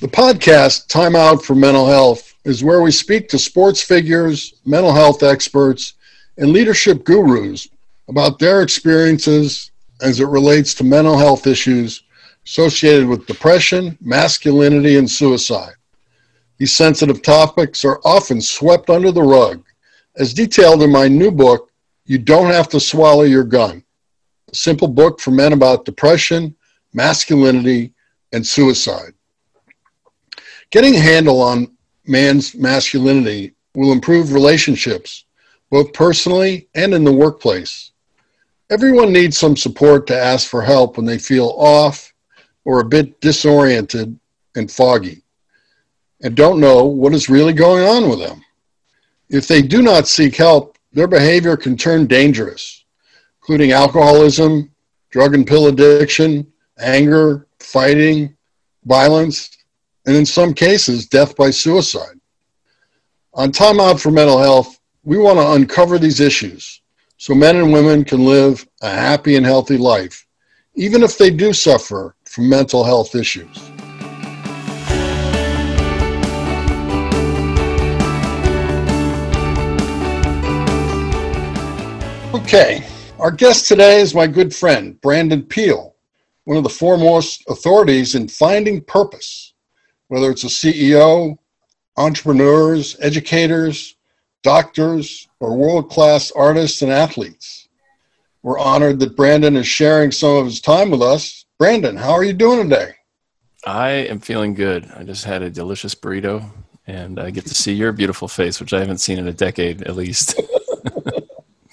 The podcast, Time Out for Mental Health, is where we speak to sports figures, mental health experts, and leadership gurus about their experiences as it relates to mental health issues associated with depression, masculinity, and suicide. These sensitive topics are often swept under the rug. As detailed in my new book, You Don't Have to Swallow Your Gun, a simple book for men about depression, masculinity, and suicide. Getting a handle on man's masculinity will improve relationships, both personally and in the workplace. Everyone needs some support to ask for help when they feel off or a bit disoriented and foggy and don't know what is really going on with them. If they do not seek help, their behavior can turn dangerous, including alcoholism, drug and pill addiction, anger, fighting, violence, and in some cases, death by suicide. On Time Out for Mental Health, we want to uncover these issues so men and women can live a happy and healthy life, even if they do suffer from mental health issues. Okay, our guest today is my good friend, Brandon Peele, one of the foremost authorities in finding purpose, whether it's a CEO, entrepreneurs, educators, doctors, or world class artists and athletes. We're honored that Brandon is sharing some of his time with us. Brandon, how are you doing today? I am feeling good. I just had a delicious burrito and I get to see your beautiful face, which I haven't seen in a decade at least.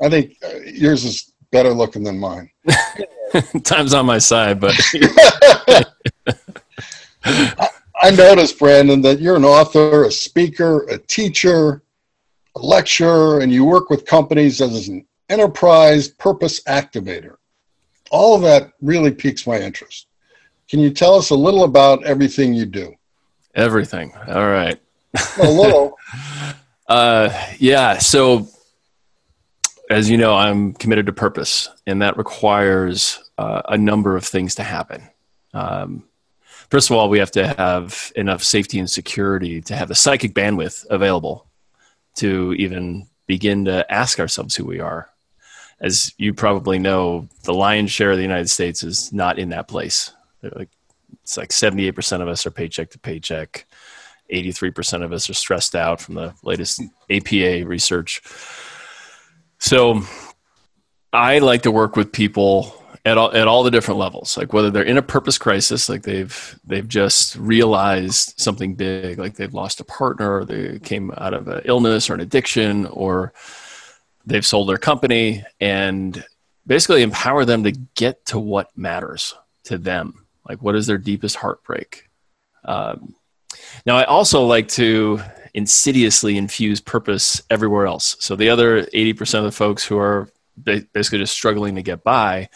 I think yours is better looking than mine. Time's on my side, but I noticed, Brandon, that you're an author, a speaker, a teacher, a lecturer, and you work with companies as an enterprise purpose activator. All of that really piques my interest. Can you tell us a little about everything you do? Everything. All right. A little. uh, yeah. So, as you know, I'm committed to purpose, and that requires uh, a number of things to happen. Um, first of all, we have to have enough safety and security to have the psychic bandwidth available to even begin to ask ourselves who we are. As you probably know, the lion's share of the United States is not in that place. It's like 78% of us are paycheck to paycheck. 83% of us are stressed out from the latest APA research. So I like to work with people at all at all the different levels. Like whether they're in a purpose crisis like they've they've just realized something big like they've lost a partner or they came out of an illness or an addiction or they've sold their company and basically empower them to get to what matters to them. Like what is their deepest heartbreak? Um, now i also like to insidiously infuse purpose everywhere else. So the other 80% of the folks who are basically just struggling to get by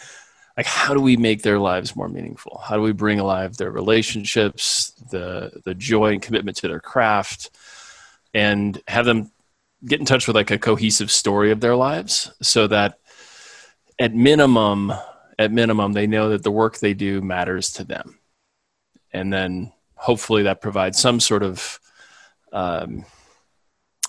like how do we make their lives more meaningful? How do we bring alive their relationships the the joy and commitment to their craft and have them get in touch with like a cohesive story of their lives so that at minimum at minimum they know that the work they do matters to them. And then hopefully that provides some sort of um,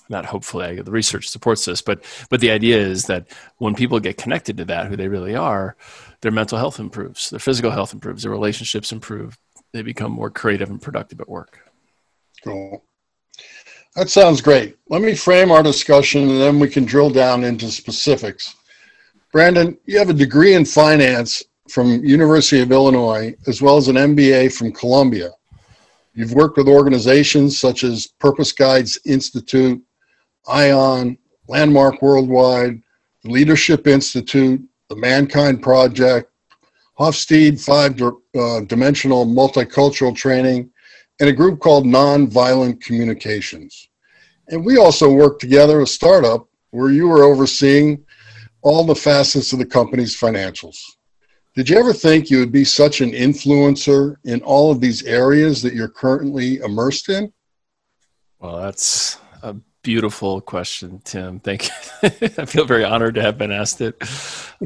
not hopefully the research supports this but but the idea is that when people get connected to that who they really are their mental health improves, their physical health improves, their relationships improve. They become more creative and productive at work. Cool. That sounds great. Let me frame our discussion and then we can drill down into specifics. Brandon, you have a degree in finance from University of Illinois as well as an MBA from Columbia. You've worked with organizations such as Purpose Guides Institute, ION, Landmark Worldwide, Leadership Institute, the Mankind Project, Hofstede Five uh, Dimensional Multicultural Training, and a group called Nonviolent Communications. And we also worked together a startup where you were overseeing all the facets of the company's financials. Did you ever think you would be such an influencer in all of these areas that you're currently immersed in? Well, that's a beautiful question, Tim. Thank you. I feel very honored to have been asked it.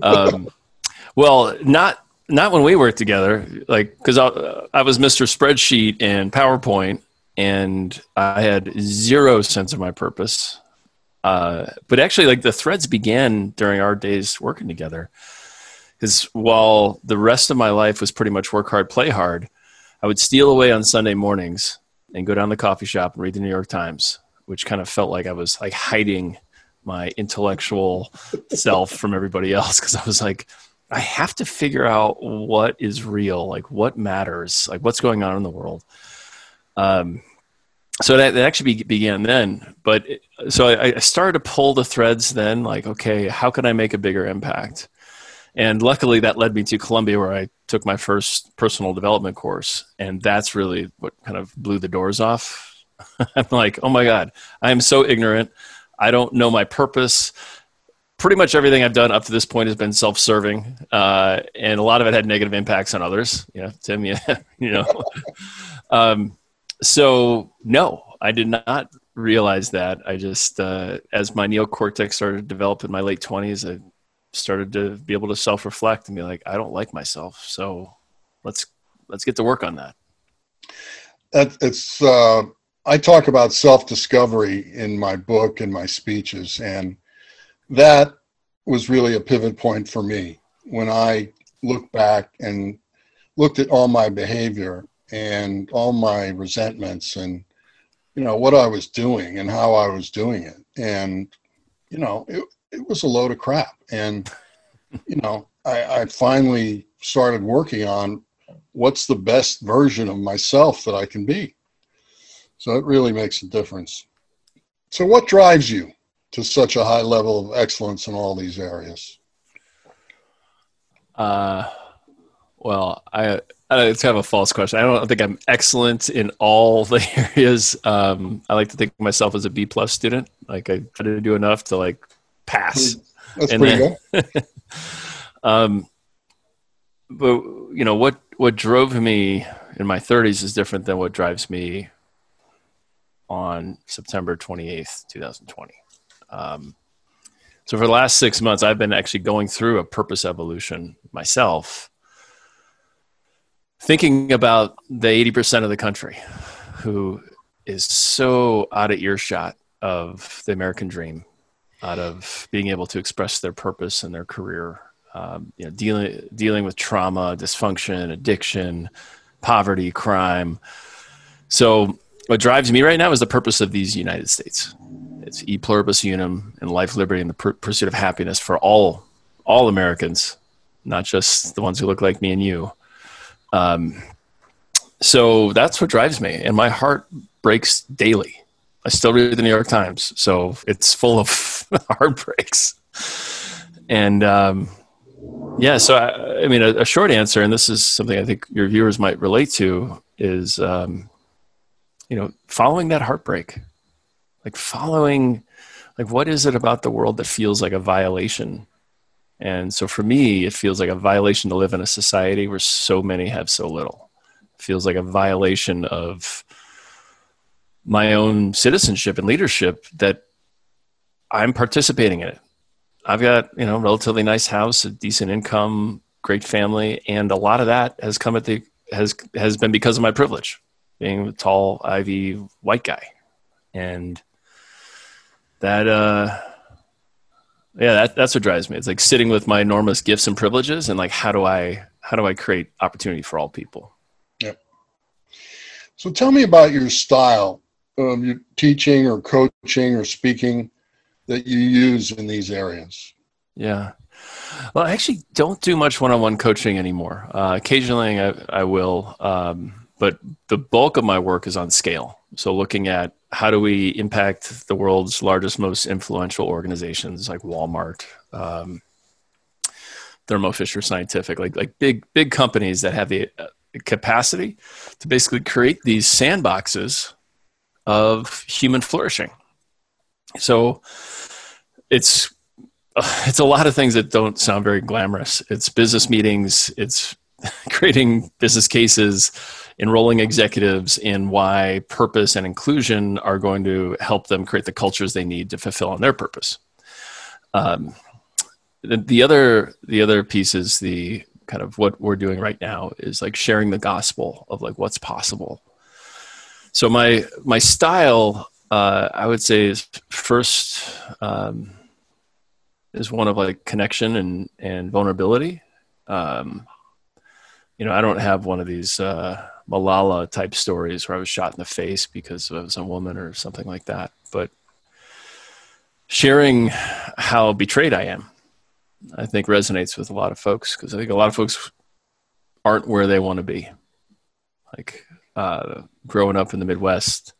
Um, well, not not when we worked together. Like, because I, I was Mr. Spreadsheet and PowerPoint, and I had zero sense of my purpose. Uh, but actually, like the threads began during our days working together. Because while the rest of my life was pretty much work hard, play hard, I would steal away on Sunday mornings and go down to the coffee shop and read the New York Times, which kind of felt like I was like hiding my intellectual self from everybody else because I was like, I have to figure out what is real, like what matters, like what's going on in the world. Um, so that, that actually be, began then. But it, so I, I started to pull the threads then, like, okay, how can I make a bigger impact? And luckily, that led me to Columbia, where I took my first personal development course, and that's really what kind of blew the doors off. I'm like, oh my god, I am so ignorant. I don't know my purpose. Pretty much everything I've done up to this point has been self-serving, uh, and a lot of it had negative impacts on others. You know, Tim, you, you know. um, so no, I did not realize that. I just, uh, as my neocortex started to develop in my late twenties, I started to be able to self-reflect and be like, I don't like myself, so let's let's get to work on that. That it's. Uh, I talk about self-discovery in my book and my speeches, and that was really a pivot point for me. When I look back and looked at all my behavior and all my resentments and you know what I was doing and how I was doing it and you know it, it was a load of crap. And you know I, I finally started working on what's the best version of myself that I can be so it really makes a difference so what drives you to such a high level of excellence in all these areas uh well I uh, it's kind of a false question. I don't think I'm excellent in all the areas. Um, I like to think of myself as a B plus student. Like I try to do enough to like pass. That's and pretty then, good. um, but you know what? What drove me in my 30s is different than what drives me on September 28th, 2020. Um, so for the last six months, I've been actually going through a purpose evolution myself thinking about the 80% of the country who is so out of earshot of the American dream, out of being able to express their purpose and their career, um, you know, dealing dealing with trauma, dysfunction, addiction, poverty, crime. So, what drives me right now is the purpose of these United States. It's e pluribus unum and life, liberty, and the pursuit of happiness for all all Americans, not just the ones who look like me and you. Um, so that's what drives me, and my heart breaks daily. I still read the New York Times, so it's full of heartbreaks. And um, yeah, so I, I mean, a, a, short answer, and this is something I think your viewers might relate to, is um, you know, following that heartbreak, like following, like what is it about the world that feels like a violation and so for me, it feels like a violation to live in a society where so many have so little. It feels like a violation of my own citizenship and leadership that I'm participating in it. I've got, you know, relatively nice house, a decent income, great family, and a lot of that has come at the has has been because of my privilege, being a tall, ivy white guy. And that uh yeah that, that's what drives me. It's like sitting with my enormous gifts and privileges and like how do i how do i create opportunity for all people? Yeah so tell me about your style of your teaching or coaching or speaking that you use in these areas. Yeah. Well i actually don't do much one-on-one coaching anymore. Uh, occasionally I, I will um, but the bulk of my work is on scale so looking at how do we impact the world's largest, most influential organizations like Walmart, um, Thermo Fisher Scientific, like like big big companies that have the uh, capacity to basically create these sandboxes of human flourishing. So it's uh, it's a lot of things that don't sound very glamorous. It's business meetings, it's creating business cases, enrolling executives in why purpose and inclusion are going to help them create the cultures they need to fulfill on their purpose. Um, the, the, other the other piece is the kind of what we're doing right now is like sharing the gospel of like what's possible. So my my style, uh, I would say, is first um, is one of like connection and and vulnerability. Um, you know, I don't have one of these uh, Malala type stories where I was shot in the face because I was a woman or something like that, but sharing how betrayed I am, I think resonates with a lot of folks because I think a lot of folks aren't where they want to be. Like uh, growing up in the Midwest,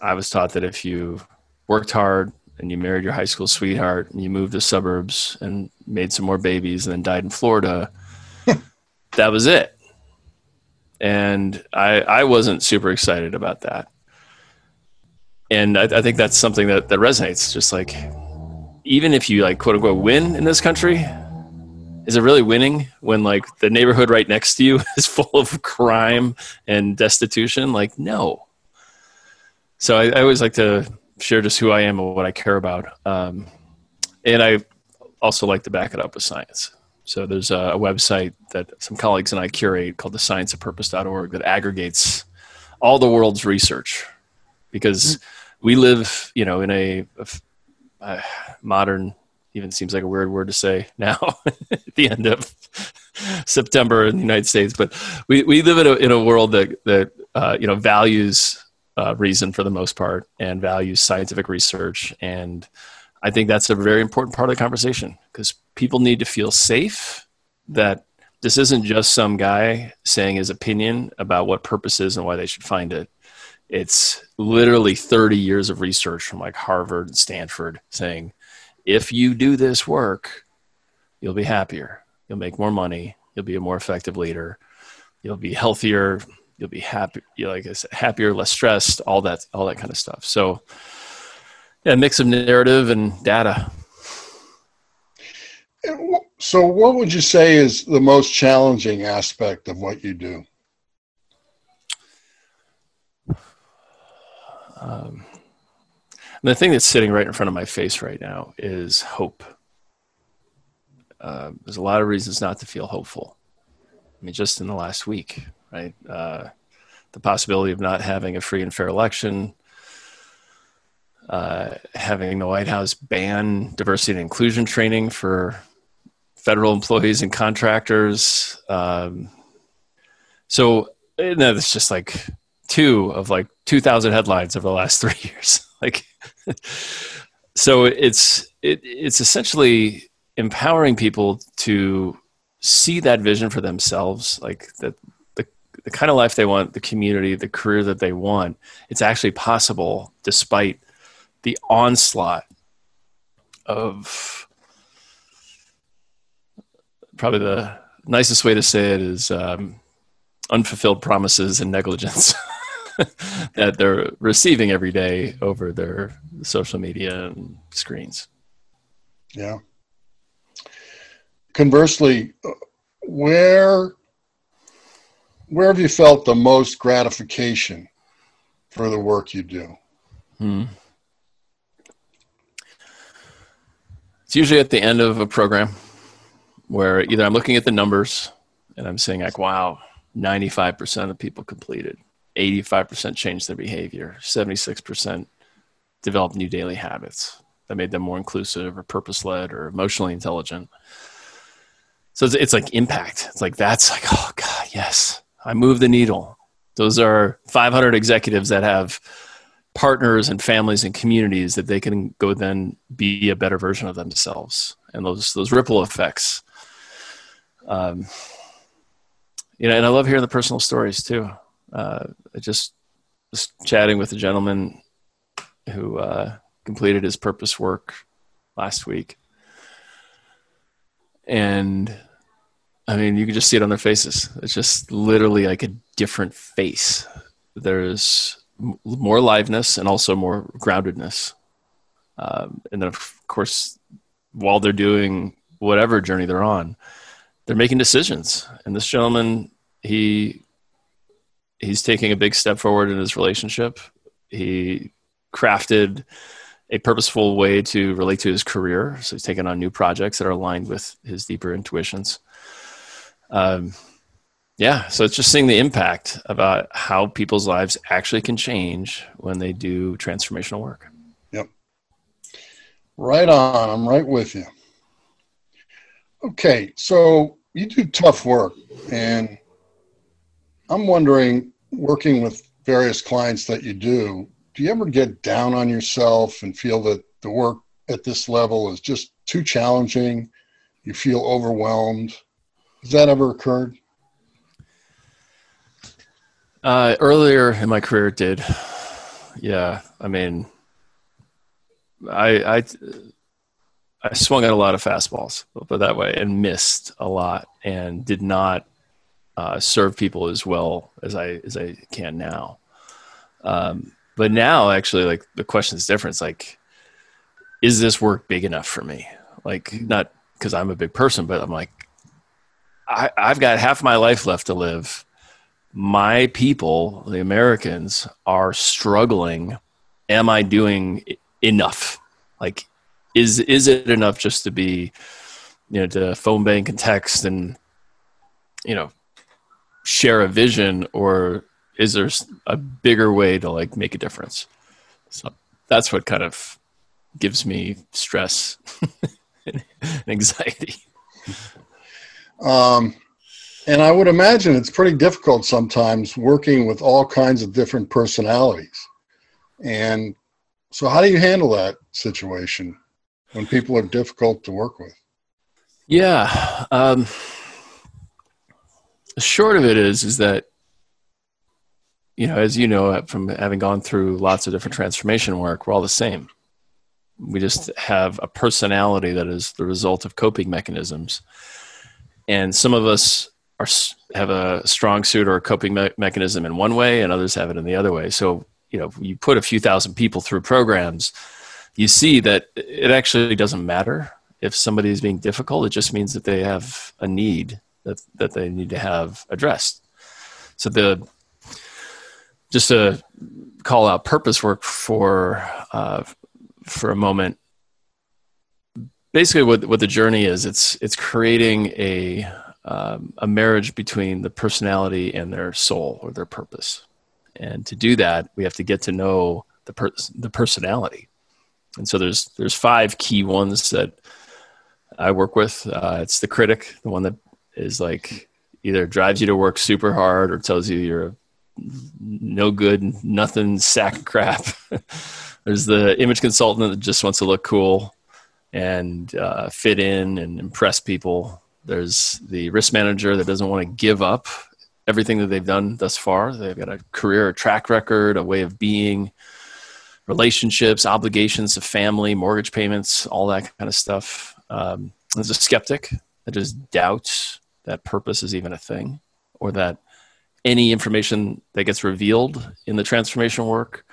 I was taught that if you worked hard and you married your high school sweetheart and you moved to suburbs and made some more babies and then died in Florida, that was it. And I, I wasn't super excited about that. And I, I, think that's something that, that resonates just like even if you like quote unquote win in this country is it really winning when like the neighborhood right next to you is full of crime and destitution? Like no. So i, I always like to share just who i am and what i care about. Um, and i also like to back it up with science so there's a, website that some colleagues and i curate called the scienceofpurpose.org that aggregates all the world's research because mm-hmm we live, you know, in a, a, a modern, even seems like a weird word to say now at the end of September in the United States, but we, we live in a, in a world that, that uh, you know, values uh, reason for the most part and values scientific research. And I think that's a very important part of the conversation because people need to feel safe that this isn't just some guy saying his opinion about what purpose is and why they should find it. It's literally 30 years of research from like Harvard and Stanford saying if you do this work, you'll be happier, you'll make more money, you'll be a more effective leader, you'll be healthier, you'll be happy, like I said, happier, less stressed, all that, all that kind of stuff. So, yeah, mix of narrative and data. So, what would you say is the most challenging aspect of what you do? Um, the thing that's sitting right in front of my face right now is hope. Uh, there's a lot of reasons not to feel hopeful. I mean, just in the last week, right? Uh, the possibility of not having a free and fair election, uh, having the White House ban diversity and inclusion training for federal employees and contractors. Um, so, and that's just like two of like 2000 headlines over the last three years like so it's it, it's essentially empowering people to see that vision for themselves like that the, the kind of life they want the community the career that they want it's actually possible despite the onslaught of probably the nicest way to say it is um, unfulfilled promises and negligence that they're receiving every day over their social media and screens. Yeah. Conversely, where where have you felt the most gratification for the work you do? Hmm. It's usually at the end of a program where either I'm looking at the numbers and I'm saying like, wow, 95% of people completed 85% changed their behavior, 76% developed new daily habits that made them more inclusive or purpose led or emotionally intelligent. So it's, it's, like impact. It's like, that's like, oh God, yes, I moved the needle. Those are 500 executives that have partners and families and communities that they can go then be a better version of themselves. And those, those ripple effects. Um, you know, and I love hearing the personal stories too uh, I just was chatting with a gentleman who uh, completed his purpose work last week. And I mean, you can just see it on their faces. It's just literally like a different face. There's more liveness and also more groundedness. Um, and then, of course, while they're doing whatever journey they're on, they're making decisions. And this gentleman, he he's taking a big step forward in his relationship. He crafted a purposeful way to relate to his career. So he's taken on new projects that are aligned with his deeper intuitions. um, yeah, so it's just seeing the impact about how people's lives actually can change when they do transformational work. Yep. Right on. I'm right with you. Okay, so you do tough work, and I'm wondering, working with various clients that you do, do you ever get down on yourself and feel that the work at this level is just too challenging? You feel overwhelmed? Has that ever occurred? Uh, earlier in my career, it did. Yeah, I mean, I I I swung at a lot of fastballs, but that way, and missed a lot, and did not uh, serve people as well as I as I can now. Um, but now, actually, like the question is different. It's like, is this work big enough for me? Like, not because I'm a big person, but I'm like, I, I've got half my life left to live my people, the Americans, are struggling. Am I doing enough? Like, is is it enough just to be, you know, to phone bank and text and, you know, share a vision, or is there a bigger way to like make a difference? So that's what kind of gives me stress and anxiety. Um, and I would imagine it's pretty difficult sometimes working with all kinds of different personalities. And so, how do you handle that situation when people are difficult to work with? Yeah. Um, the short of it is, is that, you know, as you know, from having gone through lots of different transformation work, we're all the same. We just have a personality that is the result of coping mechanisms. And some of us are have a strong suit or a coping me- mechanism in one way, and others have it in the other way. So you know, you put a few thousand people through programs, you see that it actually doesn't matter if somebody is being difficult. It just means that they have a need that that they need to have addressed. So the just to call out purpose work for uh, for a moment. Basically, what what the journey is, it's it's creating a um, a marriage between the personality and their soul or their purpose. And to do that, we have to get to know the per- the personality. And so there's there's five key ones that I work with. Uh, it's the critic, the one that is like either drives you to work super hard or tells you you're no good, nothing, sack of crap. there's the image consultant that just wants to look cool and uh, fit in and impress people. There's the risk manager that doesn't want to give up everything that they've done thus far. They've got a career, a track record, a way of being, relationships, obligations to family, mortgage payments, all that kind of stuff. Um, there's a skeptic that just doubts that purpose is even a thing or that any information that gets revealed in the transformation work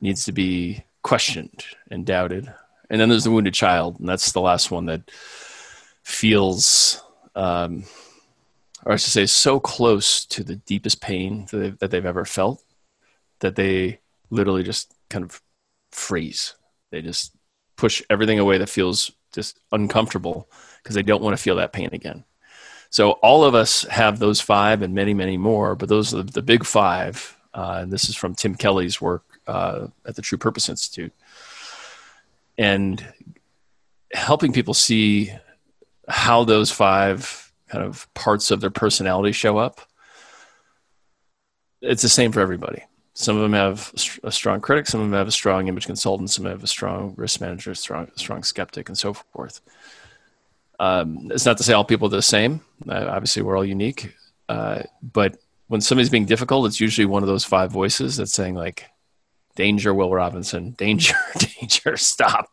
needs to be questioned and doubted. And then there's the wounded child, and that's the last one that feels, um, or I should say, so close to the deepest pain that they've, that they've ever felt that they literally just kind of freeze. They just push everything away that feels just uncomfortable because they don't want to feel that pain again. So all of us have those five and many, many more, but those are the, big five. Uh, and this is from Tim Kelley's work uh, at the True Purpose Institute. And helping people see how those five kind of parts of their personality show up, it's the same for everybody. Some of them have a strong critic, some of them have a strong image consultant, some have a strong risk manager, strong strong skeptic, and so forth. Um, it's not to say all people are the same. Uh, obviously, we're all unique. Uh, but when somebody's being difficult, it's usually one of those five voices that's saying like, "Danger, Will Robinson! Danger, danger! Stop!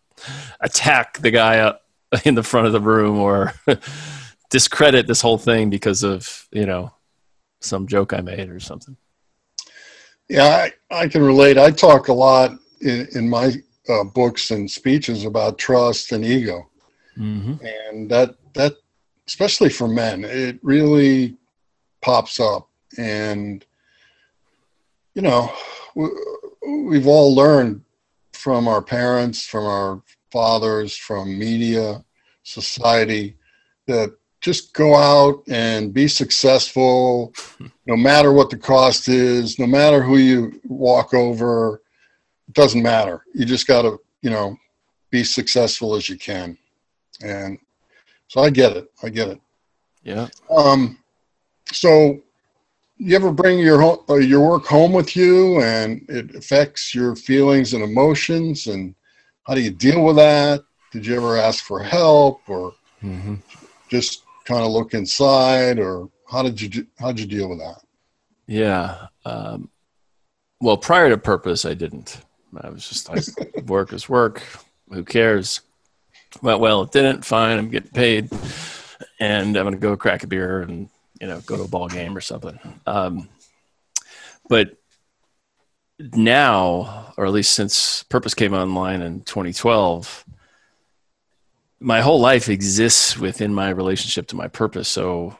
Attack the guy up in the front of the room or discredit this whole thing because of you know some joke I made or something. Yeah, I, I can relate. I talk a lot in, in my uh, books and speeches about trust and ego, mm-hmm. and that that especially for men, it really pops up. And you know, we, we've all learned from our parents, from our fathers, from media, society, that just go out and be successful no matter what the cost is, no matter who you walk over, it doesn't matter. You just got to, you know, be successful as you can. And so I get it. I get it. Yeah. Um, so you ever bring your home, uh, your work home with you and it affects your feelings and emotions and how do you deal with that? Did you ever ask for help or mm-hmm. just kind of look inside or how did you how did you deal with that? Yeah. Um, well, prior to purpose, I didn't. I was just like, work is work. Who cares? Well, well, it didn't. Fine. I'm getting paid, and I'm gonna go crack a beer and you know go to a ball game or something. Um, but now, or at least since Purpose came online in 2012, my whole life exists within my relationship to my purpose. So,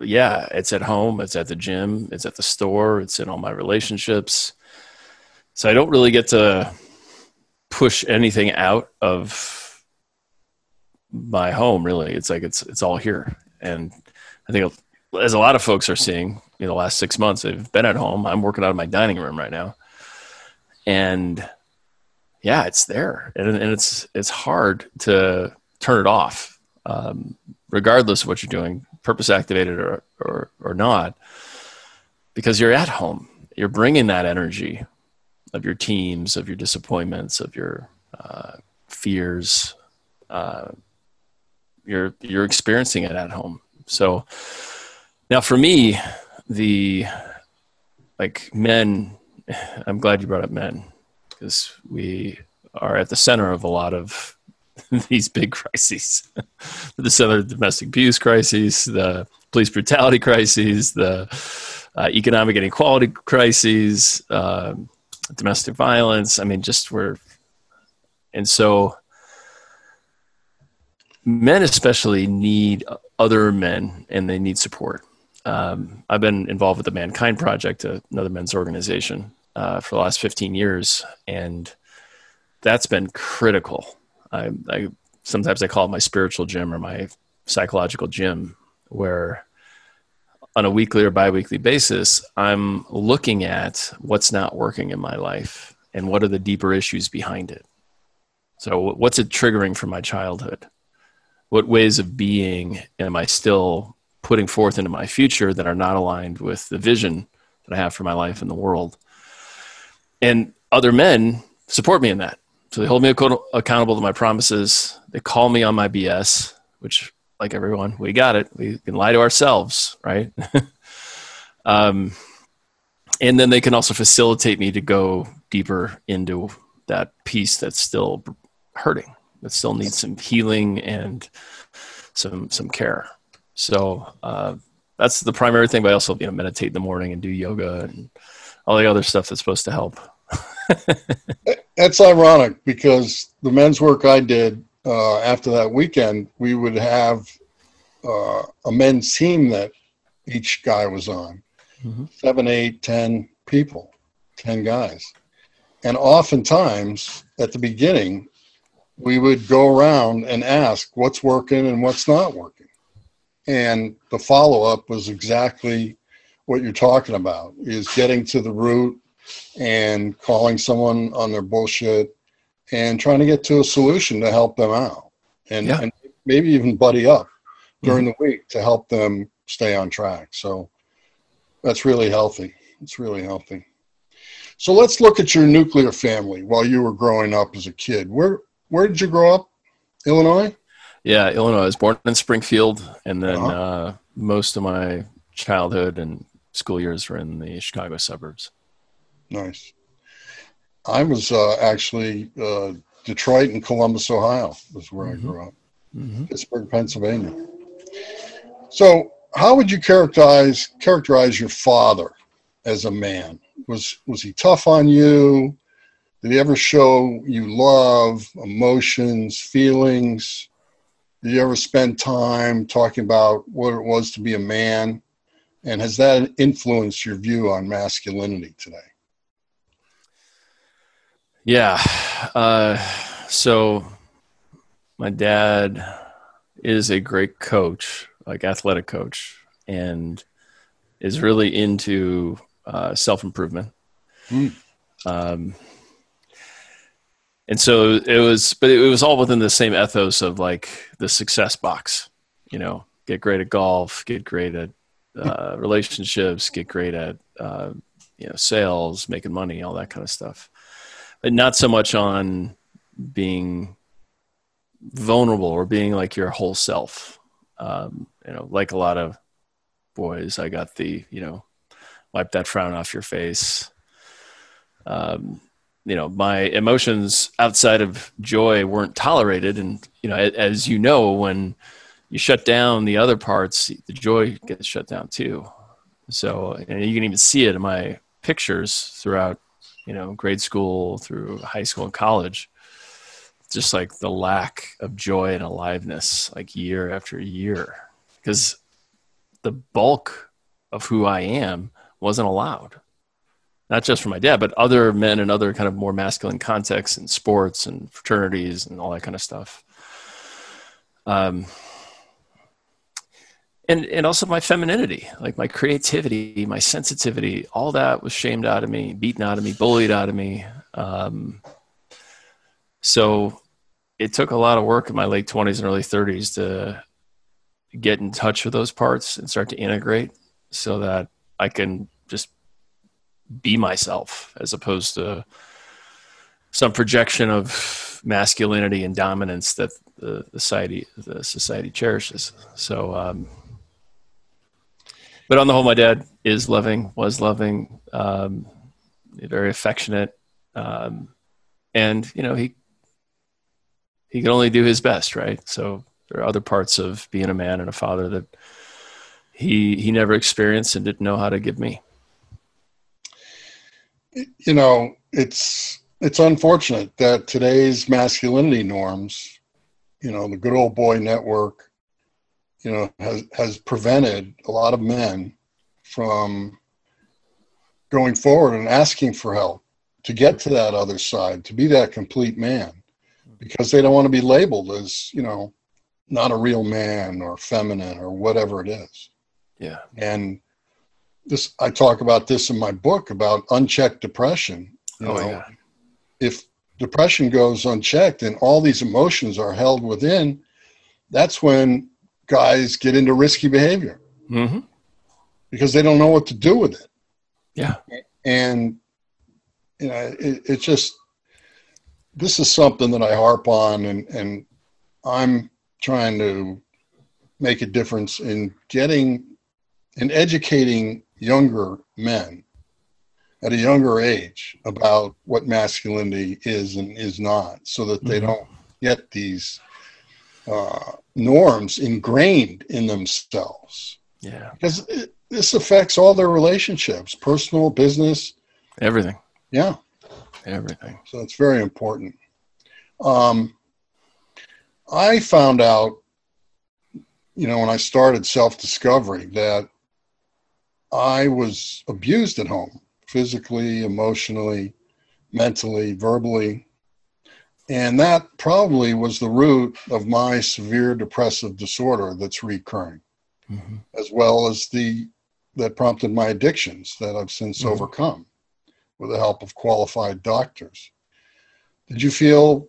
yeah, it's at home, it's at the gym, it's at the store, it's in all my relationships. So I don't really get to push anything out of my home. Really, it's like it's it's all here, and I think as a lot of folks are seeing, in the last six months, they've been at home. I'm working out of my dining room right now, and yeah, it's there, and, and it's it's hard to turn it off, um, regardless of what you're doing, purpose activated or, or or not, because you're at home. You're bringing that energy of your teams, of your disappointments, of your uh, fears. Uh, you're you're experiencing it at home. So now for me, the like men, I'm glad you brought up men because we are at the center of a lot of these big crises. the center of domestic abuse crises, the police brutality crises, the uh, economic inequality crises, uh, domestic violence. I mean, just we're, and so men especially need other men and they need support. Um, I've been involved with the Mankind Project, another men's organization, uh, for the last 15 years, and that's been critical. I, I sometimes I call it my spiritual gym or my psychological gym, where on a weekly or biweekly basis, I'm looking at what's not working in my life and what are the deeper issues behind it. So, what's it triggering from my childhood? What ways of being am I still putting forth into my future that are not aligned with the vision that I have for my life in the world? And other men support me in that. So, they hold me accountable to my promises. They call me on my BS, which like everyone, we got it. We can lie to ourselves, right? um, and then they can also facilitate me to go deeper into that piece that's still hurting, that still needs some healing and some some care. So uh, that's the primary thing. But I also you know meditate in the morning and do yoga and all the other stuff that's supposed to help. that's ironic because the men's work I did uh, after that weekend, we would have uh, a men's team that each guy was on mm-hmm. seven, eight, ten people, ten guys. And oftentimes at the beginning, we would go around and ask what's working and what's not working. And the follow up was exactly what you're talking about is getting to the root and calling someone on their bullshit and trying to get to a solution to help them out and, yeah. and maybe even buddy up during mm-hmm. the week to help them stay on track. So that's really healthy. It's really healthy. So let's look at your nuclear family while you were growing up as a kid. Where where did you grow up? Illinois? Yeah, Illinois. I was born in Springfield, and then uh-huh. uh, most of my childhood and school years were in the Chicago suburbs. Nice. I was uh, actually uh, Detroit and Columbus, Ohio, was where mm-hmm. I grew up. Mm-hmm. Pittsburgh, Pennsylvania. So, how would you characterize characterize your father as a man? Was was he tough on you? Did he ever show you love, emotions, feelings? Did you ever spend time talking about what it was to be a man? And has that influenced your view on masculinity today? Yeah. Uh, so my dad, is a great coach, like athletic coach, and is really into uh, self improvement. Mm. Um, and so it was, but it was all within the same ethos of like the success box, you know, get great at golf, get great at uh, relationships, get great at uh, you know sales, making money, all that kind of stuff, but not so much on being vulnerable or being like your whole self. Um, you know, like a lot of boys, I got the you know, wipe that frown off your face. Um, you know, my emotions outside of joy weren't tolerated, and you know, as you know, when you shut down the other parts, the joy gets shut down too. So, you can even see it in my pictures throughout, you know, grade school through high school and college. Just like the lack of joy and aliveness, like year after year, because the bulk of who I am wasn't allowed. Not just from my dad, but other men and other kind of more masculine contexts and sports and fraternities and all that kind of stuff. Um, and and also my femininity like my creativity my sensitivity all that was shamed out of me beaten out of me bullied out of me um, so it took a lot of work in my late 20s and early 30s to get in touch with those parts and start to integrate so that i can just be myself as opposed to some projection of masculinity and dominance that the society the society cherishes so um, but on the whole, my dad is loving, was loving, um, very affectionate, um, and you know he he could only do his best, right? So there are other parts of being a man and a father that he he never experienced and didn't know how to give me. You know, it's it's unfortunate that today's masculinity norms, you know, the good old boy network, you know, has, has prevented a lot of men from going forward and asking for help to get to that other side, to be that complete man, because they don't want to be labeled as, you know, not a real man or feminine or whatever it is. Yeah. And this, I talk about this in my book about unchecked depression. You oh, know, yeah. if depression goes unchecked and all these emotions are held within, that's when guys get into risky behavior mm-hmm. because they don't know what to do with it. Yeah. And, you know, it, it's just, this is something that I harp on and, and I'm trying to make a difference in getting and educating younger men at a younger age about what masculinity is and is not so that they mm-hmm. don't get these uh, norms ingrained in themselves. Yeah. Because it, this affects all their relationships, personal, business, everything. Yeah. Everything. So it's very important. Um, I found out, you know, when I started self discovery, that I was abused at home physically, emotionally, mentally, verbally. And that probably was the root of my severe depressive disorder that's recurring, mm-hmm. as well as the that prompted my addictions that I've since mm-hmm. overcome with the help of qualified doctors. Did you feel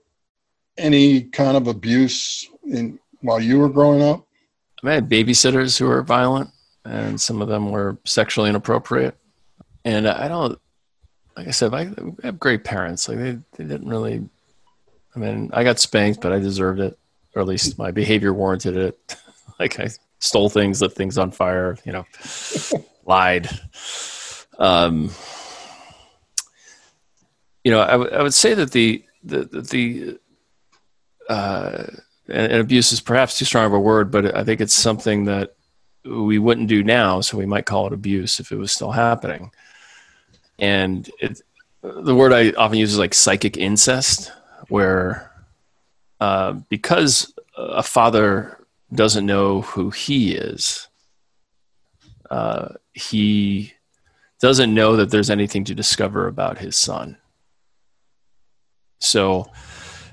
any kind of abuse in while you were growing up? I had babysitters who were violent, and some of them were sexually inappropriate. And I don't, like I said, I have great parents. Like they, they didn't really I mean, I got spanked, but I deserved it, or at least my behavior warranted it. like I stole things, lit things on fire, you know, lied. Um, you know, I, w- I would say that the the the uh, and, and abuse is perhaps too strong of a word, but I think it's something that we wouldn't do now, so we might call it abuse if it was still happening. And it, the word I often use is like psychic incest where uh, because a father doesn't know who he is, uh, he doesn't know that there's anything to discover about his son. So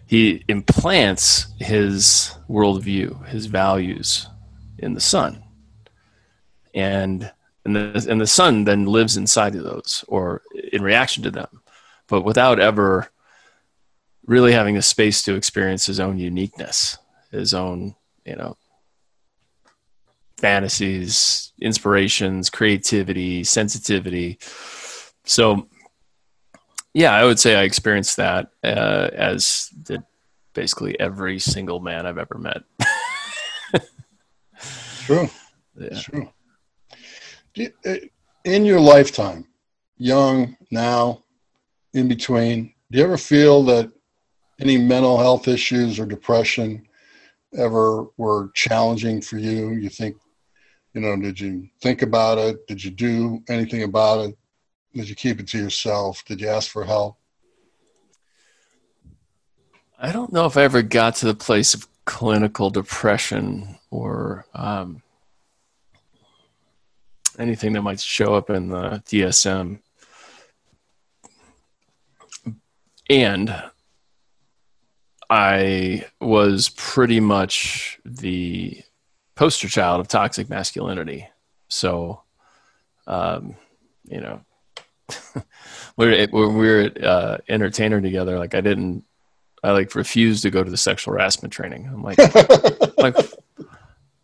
he implants his worldview, his values in the son. And and the, and the son then lives inside of those or in reaction to them, but without ever really having the space to experience his own uniqueness, his own, you know, fantasies, inspirations, creativity, sensitivity. So, yeah, I would say I experienced that uh, as did basically every single man I've ever met. true. Yeah. True. Uh, in your lifetime, young, now, in between, do you ever feel that any mental health issues or depression ever were challenging for you? You think, you know, did you think about it? Did you do anything about it? Did you keep it to yourself? Did you ask for help? I don't know if I ever got to the place of clinical depression or um, anything that might show up in the DSM. And I was pretty much the poster child of toxic masculinity. So, um, you know, when we were at uh, entertainer together, like I didn't, I like refused to go to the sexual harassment training. I'm like, like,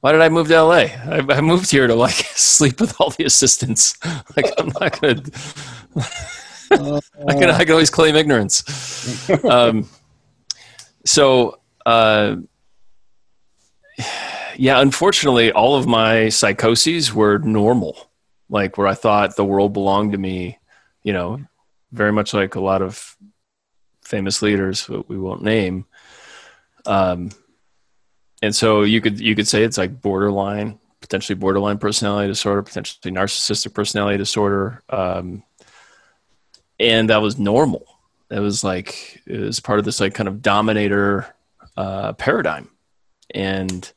why did I move to LA? I, I, moved here to like sleep with all the assistants. Like I'm not gonna. I can I can always claim ignorance. Um, so uh, yeah unfortunately all of my psychoses were normal like where i thought the world belonged to me you know very much like a lot of famous leaders that we won't name um, and so you could you could say it's like borderline potentially borderline personality disorder potentially narcissistic personality disorder um, and that was normal it was like it was part of this like kind of dominator uh, paradigm, and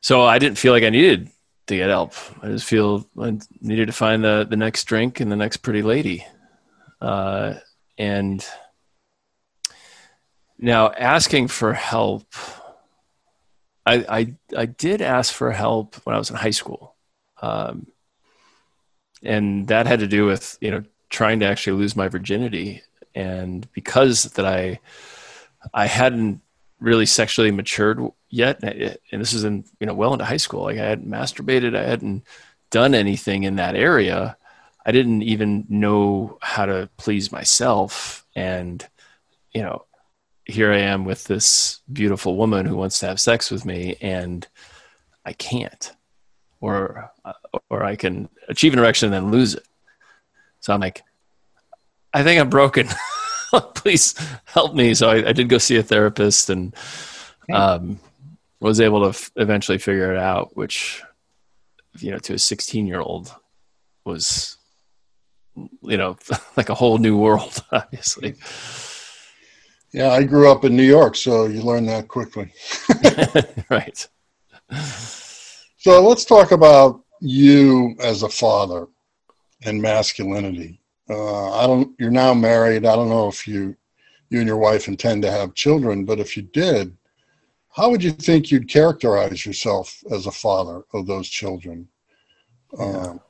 so I didn't feel like I needed to get help. I just feel I needed to find the the next drink and the next pretty lady, uh, and now asking for help. I, I did ask for help when I was in high school, um, and that had to do with you know trying to actually lose my virginity. And because that i i hadn't really sexually matured yet and this is in you know well into high school like i hadn't masturbated i hadn't done anything in that area i didn't even know how to please myself. And you know here i am with this beautiful woman who wants to have sex with me and i can't or or i can achieve an erection and then lose it so I'm like, I think I'm broken. Please help me. So I, I, did go see a therapist and um, was able to f- eventually figure it out, which, you know, to a 16 year old was, you know, like a whole new world, obviously. Yeah, I grew up in New York, so you learn that quickly. right. So let's talk about you as a father and masculinity. Uh, I don't. You're now married. I don't know if you, you and your wife intend to have children, but if you did, how would you think you'd characterize yourself as a father of those children? Yeah. Um,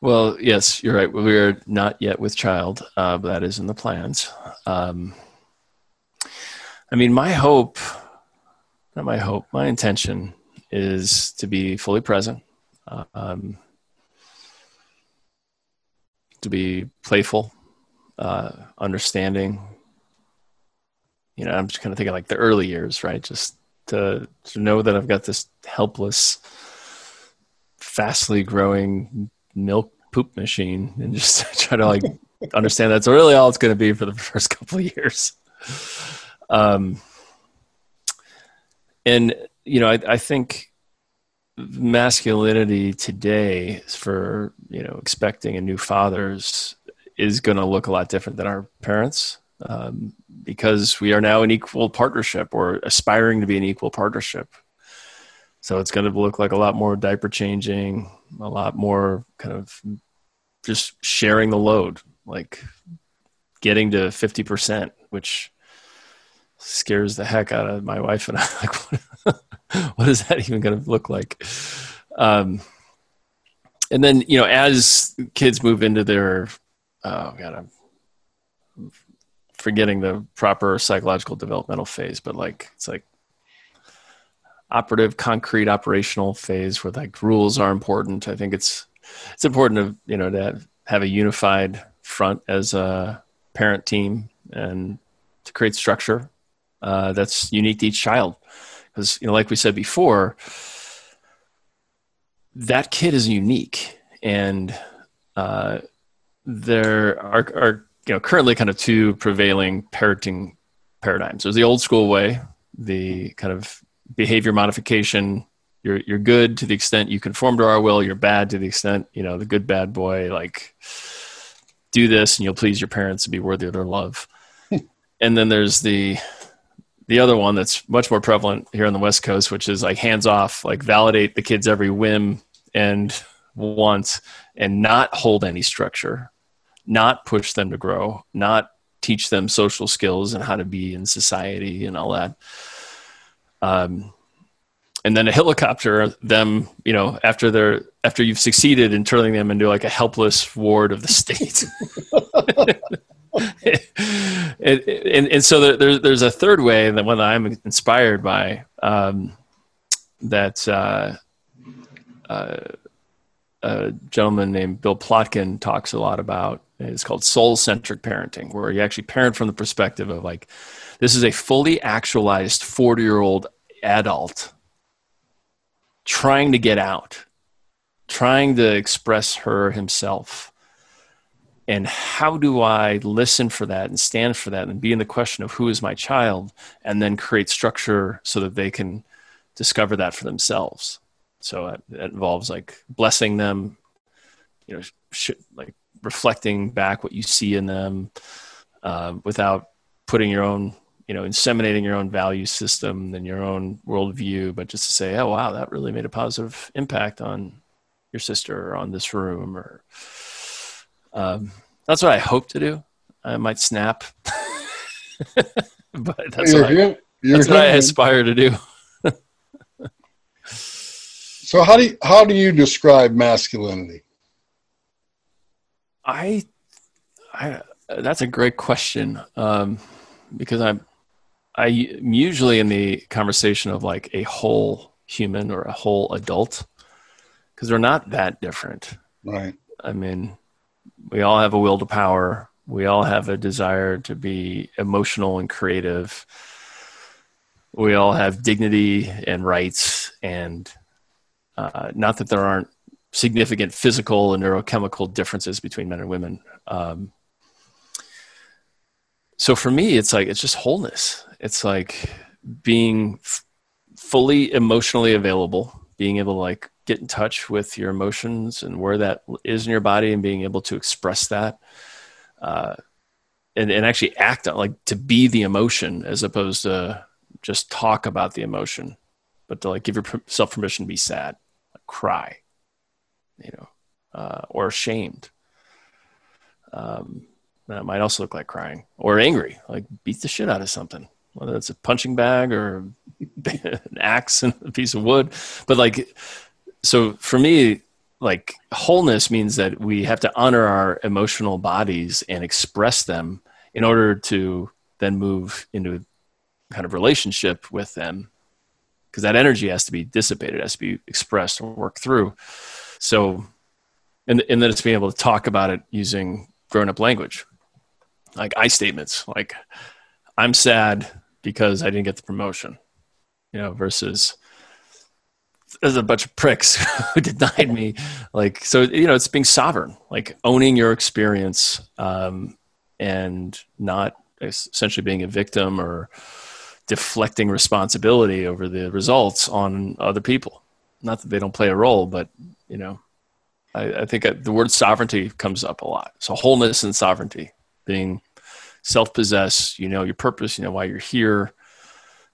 well, yes, you're right. We're not yet with child, uh, but that is in the plans. Um, I mean, my hope, not my hope, my intention is to be fully present. Um, to be playful, uh, understanding. You know, I'm just kind of thinking like the early years, right? Just to, to know that I've got this helpless, fastly growing milk poop machine and just try to like understand that's really all it's going to be for the first couple of years. Um, and, you know, I, I think masculinity today for you know expecting a new fathers is going to look a lot different than our parents um, because we are now an equal partnership or aspiring to be an equal partnership so it's going to look like a lot more diaper changing a lot more kind of just sharing the load like getting to 50% which scares the heck out of my wife and I. Like, what, what is that even going to look like? Um, and then you know, as kids move into their, oh god, I'm forgetting the proper psychological developmental phase, but like it's like operative, concrete, operational phase where like rules are important. I think it's it's important to you know to have, have a unified front as a parent team and to create structure uh, that's unique to each child. Because you know, like we said before, that kid is unique, and uh, there are, are you know currently kind of two prevailing parenting paradigms. There's the old school way, the kind of behavior modification. You're you're good to the extent you conform to our will. You're bad to the extent you know the good bad boy like do this and you'll please your parents and be worthy of their love. and then there's the the other one that's much more prevalent here on the West Coast, which is like hands off, like validate the kid's every whim and want and not hold any structure, not push them to grow, not teach them social skills and how to be in society and all that. Um, and then a helicopter them, you know, after they're after you've succeeded in turning them into like a helpless ward of the state. and, and, and, so there, there's a third way that one that I'm inspired by um, that uh, uh, a gentleman named Bill Plotkin talks a lot about. It's called soul centric parenting, where you actually parent from the perspective of like, this is a fully actualized 40 year old adult trying to get out, trying to express her himself. And how do i listen for that and stand for that and be in the question of who is my child and then create structure so that they can discover that for themselves? So that, involves like blessing them you know sh- like reflecting back what you see in them uh, without putting your own you know inseminating your own value system and your own worldview but just to say oh wow that really made a positive impact on your sister or on this room or um, that's what I hope to do. I might snap, but that's, what, I, that's what I aspire to do. so how do you, how do you describe masculinity? I, I that's a great question um, because I'm I'm usually in the conversation of like a whole human or a whole adult because they're not that different. Right. I mean, we all have a will to power. We all have a desire to be emotional and creative. We all have dignity and rights, and uh, not that there aren't significant physical and neurochemical differences between men and women. Um, so for me, it's like it's just wholeness. It's like being f- fully emotionally available, being able to like get in touch with your emotions and where that is in your body and being able to express that uh, and, and actually act on like to be the emotion as opposed to just talk about the emotion but to like give yourself permission to be sad like cry you know uh, or ashamed. Um, that might also look like crying or angry like beat the shit out of something whether it's a punching bag or an axe and a piece of wood. But like so for me like wholeness means that we have to honor our emotional bodies and express them in order to then move into kind of relationship with them because that energy has to be dissipated has to be expressed or worked through. So and, and then it's being able to talk about it using grown-up language like i statements like i'm sad because i didn't get the promotion you know versus there's a bunch of pricks who denied me like so you know it's being sovereign like owning your experience um, and not essentially being a victim or deflecting responsibility over the results on other people. Not that they don't play a role but you know i, I think the word sovereignty comes up a lot. So wholeness and sovereignty being self-possessed you know your purpose you know why you're here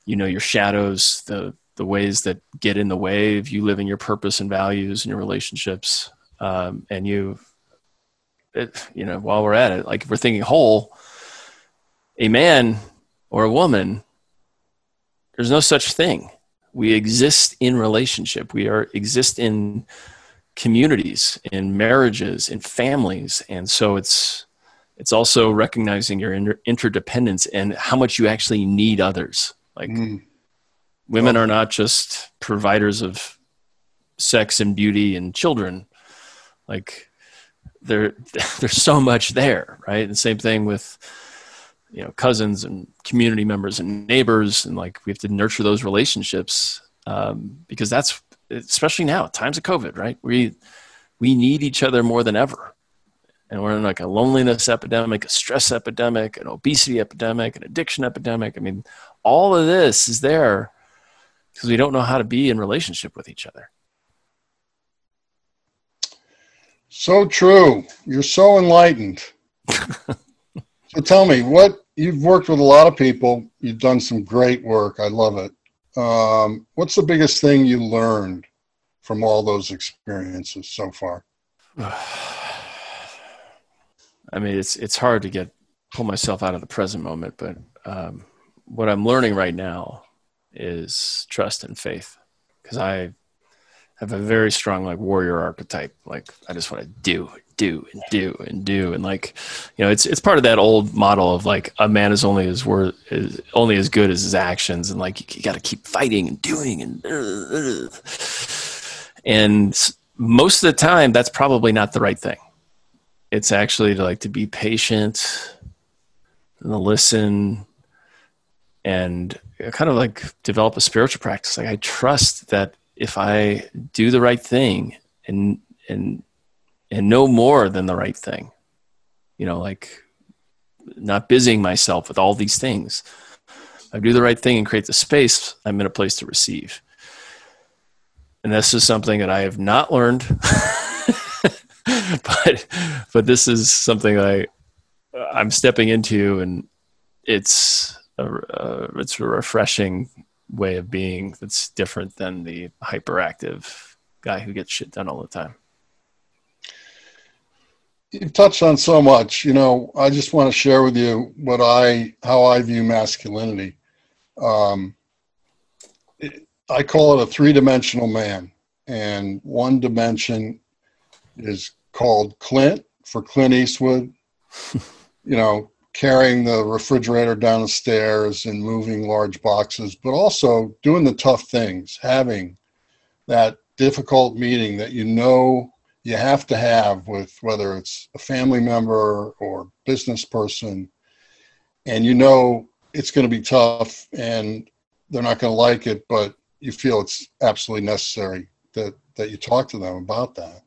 you know your shadows the the ways that get in the way of you living your purpose and values and your relationships. Um, and you, it, you know, while we're at it, like if we're thinking whole, a man or a woman, there's no such thing. We exist in relationship. We are exist in communities, in marriages, in families, and so it's it's also recognizing your inter- interdependence and how much you actually need others. Like mm. women oh. are not just providers of sex and beauty and children. Like there, there's so much there, right? And same thing with you know cousins and community members and neighbors, and like we have to nurture those relationships um, because that's especially now times of COVID, right? We we need each other more than ever, and we're in like a loneliness epidemic, a stress epidemic, an obesity epidemic, an addiction epidemic. I mean, all of this is there because we don't know how to be in relationship with each other. So true. You're so enlightened. so tell me, what you've worked with a lot of people. You've done some great work. I love it. Um, what's the biggest thing you learned from all those experiences so far? I mean, it's it's hard to get pull myself out of the present moment, but um, what I'm learning right now is trust and faith because I have a very strong like warrior archetype. Like I just want to do, do, and do and do, and like you know, it's it's part of that old model of like a man is only as worth is only as good as his actions, and like you, you got to keep fighting and doing and uh, and most of the time that's probably not the right thing. It's actually to like to be patient and listen and kind of like develop a spiritual practice. Like I trust that if I do the right thing and and and no more than the right thing, you know, like not busying myself with all these things. I do the right thing and create the space, I'm in a place to receive. And this is something that I have not learned, but but this is something I I'm stepping into, and it's a, a it's a refreshing way of being that's different than the hyperactive guy who gets shit done all the time. You've touched on so much. You know, I just want to share with you what I how I view masculinity. Um, it, I call it a three-dimensional man, and one dimension is called Clint for Clint Eastwood. you know, carrying the refrigerator down the stairs and moving large boxes, but also doing the tough things, having that difficult meeting that you know you have to have with whether it's a family member or business person, and you know it's going to be tough and they're not going to like it, but you feel it's absolutely necessary that, that you talk to them about that.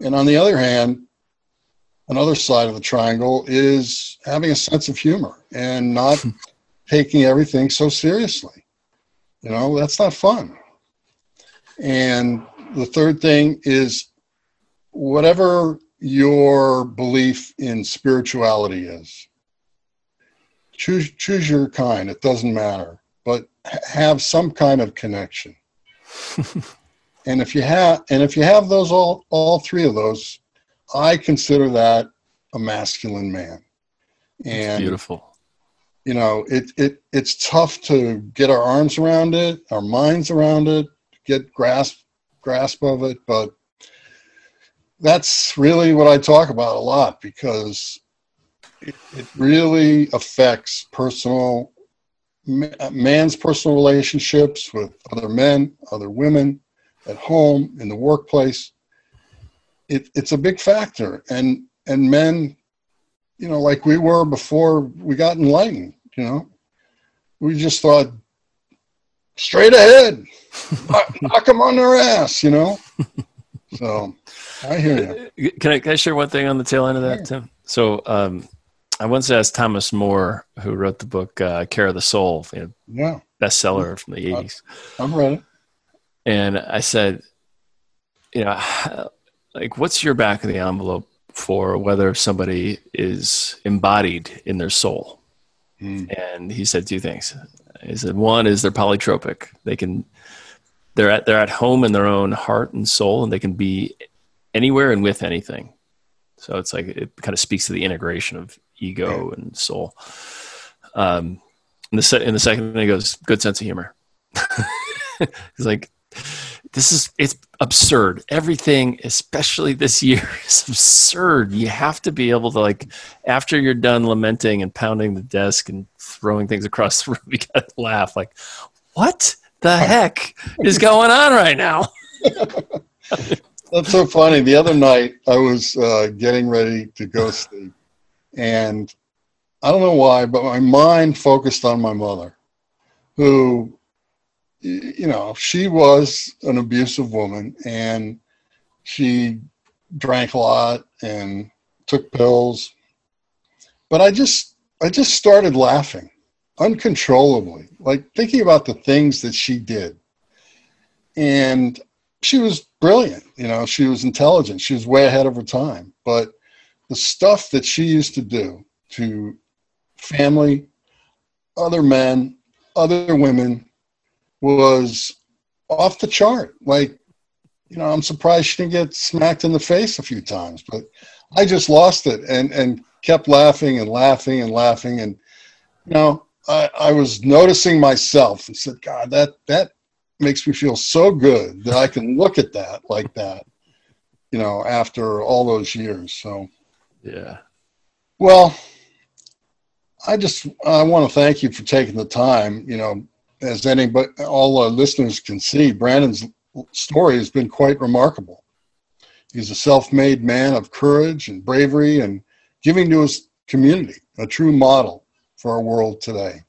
And on the other hand, another side of the triangle is having a sense of humor and not hmm. taking everything so seriously. You know, that's not fun. And the third thing is whatever your belief in spirituality is, choose choose your kind. It doesn't matter, but have some kind of connection. and if you have, and if you have those all all three of those, I consider that a masculine man. And That's beautiful. You know, it it it's tough to get our arms around it, our minds around it, get grasp grasp of it, but that's really what I talk about a lot because it, it really affects personal man's personal relationships with other men, other women, at home, in the workplace it, it's a big factor. And and men, you know, like we were before we got enlightened, you know, we just thought straight ahead, knock, knock them on their ass, you know. So I hear you. Can I, can I share one thing on the tail end of that, Tim? So um, I once asked Thomas Moore, who wrote the book uh, "Care of the Soul," you know, yeah, bestseller from the '80s. I'm ready. And I said, you know, like what's your back of the envelope for whether somebody is embodied in their soul mm. and he said two things he said one is they're polytropic they can they're at they're at home in their own heart and soul and they can be anywhere and with anything so it's like it kind of speaks to the integration of ego and soul. Um, in the, se- in the second, he goes, good sense of humor. He's like, this is it's absurd. Everything, especially this year, is absurd. You have to be able to like, after you're done lamenting and pounding the desk and throwing things across the room, you gotta laugh. Like, what the heck is going on right now? That's so funny. The other night, I was uh, getting ready to go sleep, and I don't know why, but my mind focused on my mother, who you know, she was an abusive woman and she drank a lot and took pills. But I just I just started laughing uncontrollably, like thinking about the things that she did. And she was brilliant, you know, she was intelligent, she was way ahead of her time. But the stuff that she used to do to family, other men, other women, was off the chart. Like, you know, I'm surprised she didn't get smacked in the face a few times, but I just lost it and, and kept laughing and laughing and laughing. And, you know, I, I was noticing myself and said, God, that, that makes me feel so good that I can look at that like that, you know, after all those years. So, yeah. Well, I just I want to thank you for taking the time. You know, as anybody, all our listeners can see, Brandon's story has been quite remarkable. He's a self-made man of courage and bravery and giving to his community, a true model for our world today.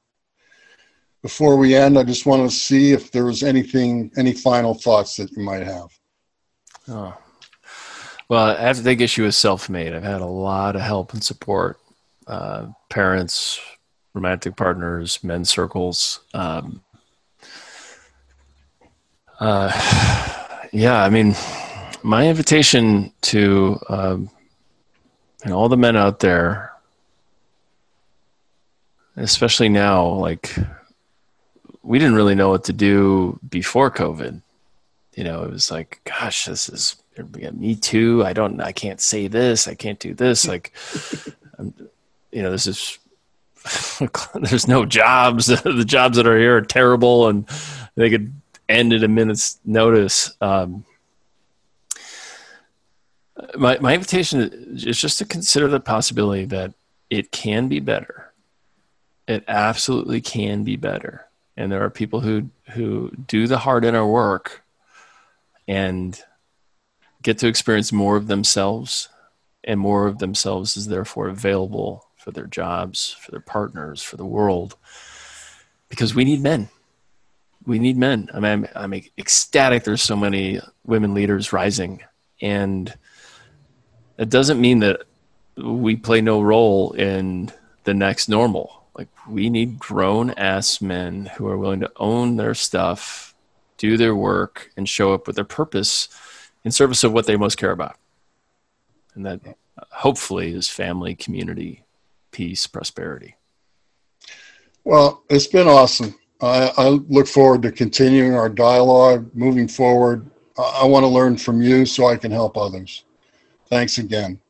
Before we end, I just want to see if there was anything, any final thoughts that you might have. Oh. Well, I have to take issue with self-made. I've had a lot of help and support, uh, parents, romantic partners, men's circles. Um, uh, yeah, I mean, my invitation to um, and all the men out there, especially now, like we didn't really know what to do before COVID. You know, it was like, gosh, this is me too. I don't, I can't say this. I can't do this. Like, you know, this is there's no jobs. the jobs that are here are terrible, and they could end at a minute's notice. Um, my my invitation is just to consider the possibility that it can be better. It absolutely can be better, and there are people who who do the hard inner work and get to experience more of themselves, and more of themselves is therefore available for their jobs, for their partners, for the world, because we need men we need men. I mean, I'm, I'm ecstatic. There's so many women leaders rising, and it doesn't mean that we play no role in the next normal. Like we need grown ass men who are willing to own their stuff, do their work, and show up with their purpose in service of what they most care about, and that hopefully is family, community, peace, prosperity. Well, it's been awesome. I, I look forward to continuing our dialogue moving forward. I, I want to learn from you so I can help others. Thanks again.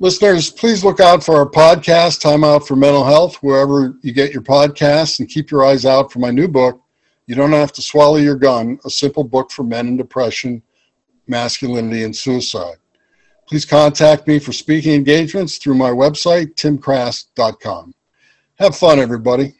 Listeners, please look out for our podcast, Time Out for Mental Health, wherever you get your podcasts, and keep your eyes out for my new book, You Don't Have to Swallow Your Gun, a simple book for men in depression, masculinity, and suicide. Please contact me for speaking engagements through my website, timcrass.com. Have fun, everybody.